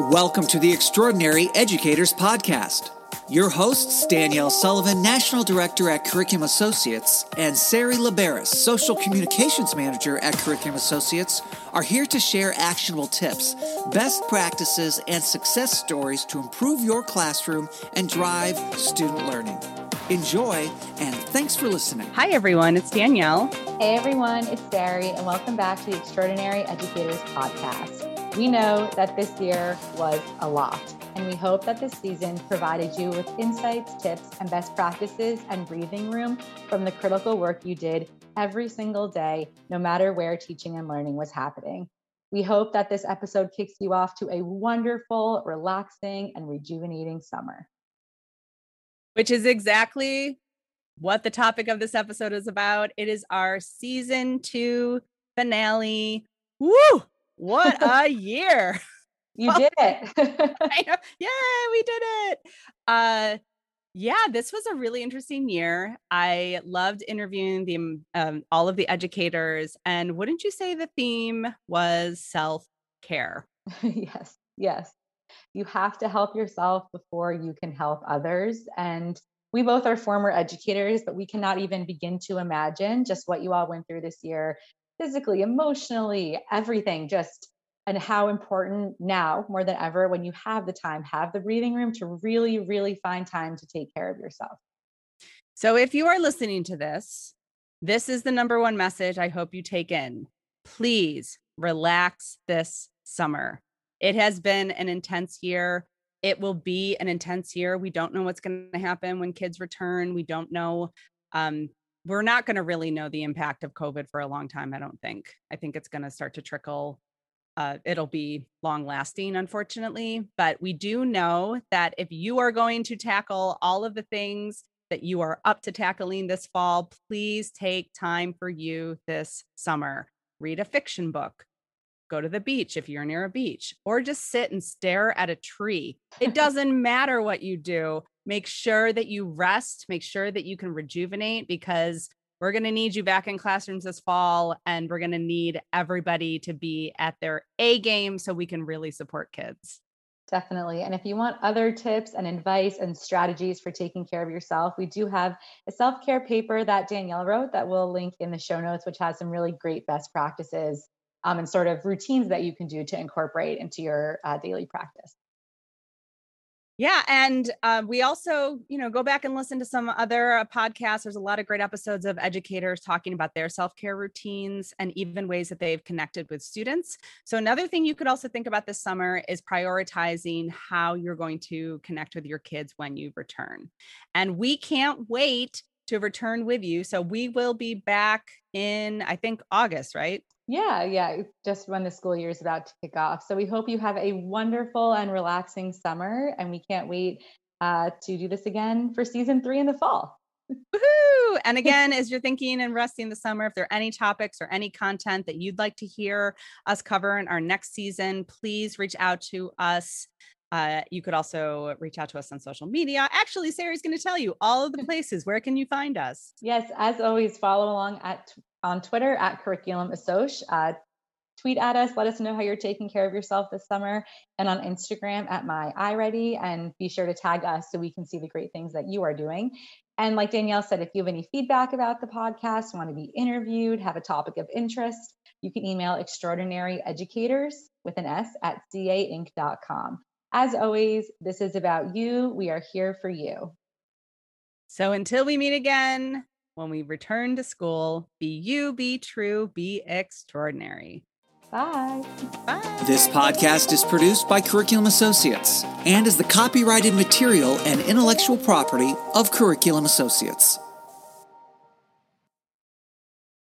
Welcome to the Extraordinary Educators Podcast. Your hosts, Danielle Sullivan, National Director at Curriculum Associates, and Sari Liberis, Social Communications Manager at Curriculum Associates, are here to share actionable tips, best practices, and success stories to improve your classroom and drive student learning. Enjoy, and thanks for listening. Hi, everyone. It's Danielle. Hey, everyone. It's Sari, and welcome back to the Extraordinary Educators Podcast. We know that this year was a lot, and we hope that this season provided you with insights, tips, and best practices and breathing room from the critical work you did every single day, no matter where teaching and learning was happening. We hope that this episode kicks you off to a wonderful, relaxing, and rejuvenating summer. Which is exactly what the topic of this episode is about. It is our season two finale. Woo! What a year. You did it. yeah, we did it. Uh yeah, this was a really interesting year. I loved interviewing the um, um all of the educators and wouldn't you say the theme was self-care? yes. Yes. You have to help yourself before you can help others and we both are former educators, but we cannot even begin to imagine just what you all went through this year physically, emotionally, everything just and how important now more than ever when you have the time, have the breathing room to really, really find time to take care of yourself. So if you are listening to this, this is the number one message I hope you take in. Please relax this summer. It has been an intense year. It will be an intense year. We don't know what's going to happen when kids return. We don't know um, we're not going to really know the impact of COVID for a long time, I don't think. I think it's going to start to trickle. Uh, it'll be long lasting, unfortunately. But we do know that if you are going to tackle all of the things that you are up to tackling this fall, please take time for you this summer. Read a fiction book, go to the beach if you're near a beach, or just sit and stare at a tree. It doesn't matter what you do make sure that you rest, make sure that you can rejuvenate because we're going to need you back in classrooms this fall and we're going to need everybody to be at their A game so we can really support kids. Definitely. And if you want other tips and advice and strategies for taking care of yourself, we do have a self care paper that Danielle wrote that we'll link in the show notes, which has some really great best practices um, and sort of routines that you can do to incorporate into your uh, daily practice. Yeah, and uh, we also, you know, go back and listen to some other uh, podcasts. There's a lot of great episodes of educators talking about their self care routines and even ways that they've connected with students. So another thing you could also think about this summer is prioritizing how you're going to connect with your kids when you return. And we can't wait to return with you. So we will be back in, I think, August, right? Yeah, yeah, just when the school year is about to kick off. So we hope you have a wonderful and relaxing summer, and we can't wait uh, to do this again for season three in the fall. Woohoo! And again, as you're thinking and resting the summer, if there are any topics or any content that you'd like to hear us cover in our next season, please reach out to us. Uh, you could also reach out to us on social media. Actually, Sari's going to tell you all of the places. Where can you find us? Yes, as always, follow along at on Twitter at Curriculum Assoc. Uh, tweet at us, let us know how you're taking care of yourself this summer, and on Instagram at my iReady, and be sure to tag us so we can see the great things that you are doing. And like Danielle said, if you have any feedback about the podcast, want to be interviewed, have a topic of interest, you can email extraordinary educators with an S at cainc.com. As always, this is about you. We are here for you. So until we meet again, when we return to school, be you, be true, be extraordinary. Bye. Bye. This podcast is produced by Curriculum Associates and is the copyrighted material and intellectual property of Curriculum Associates.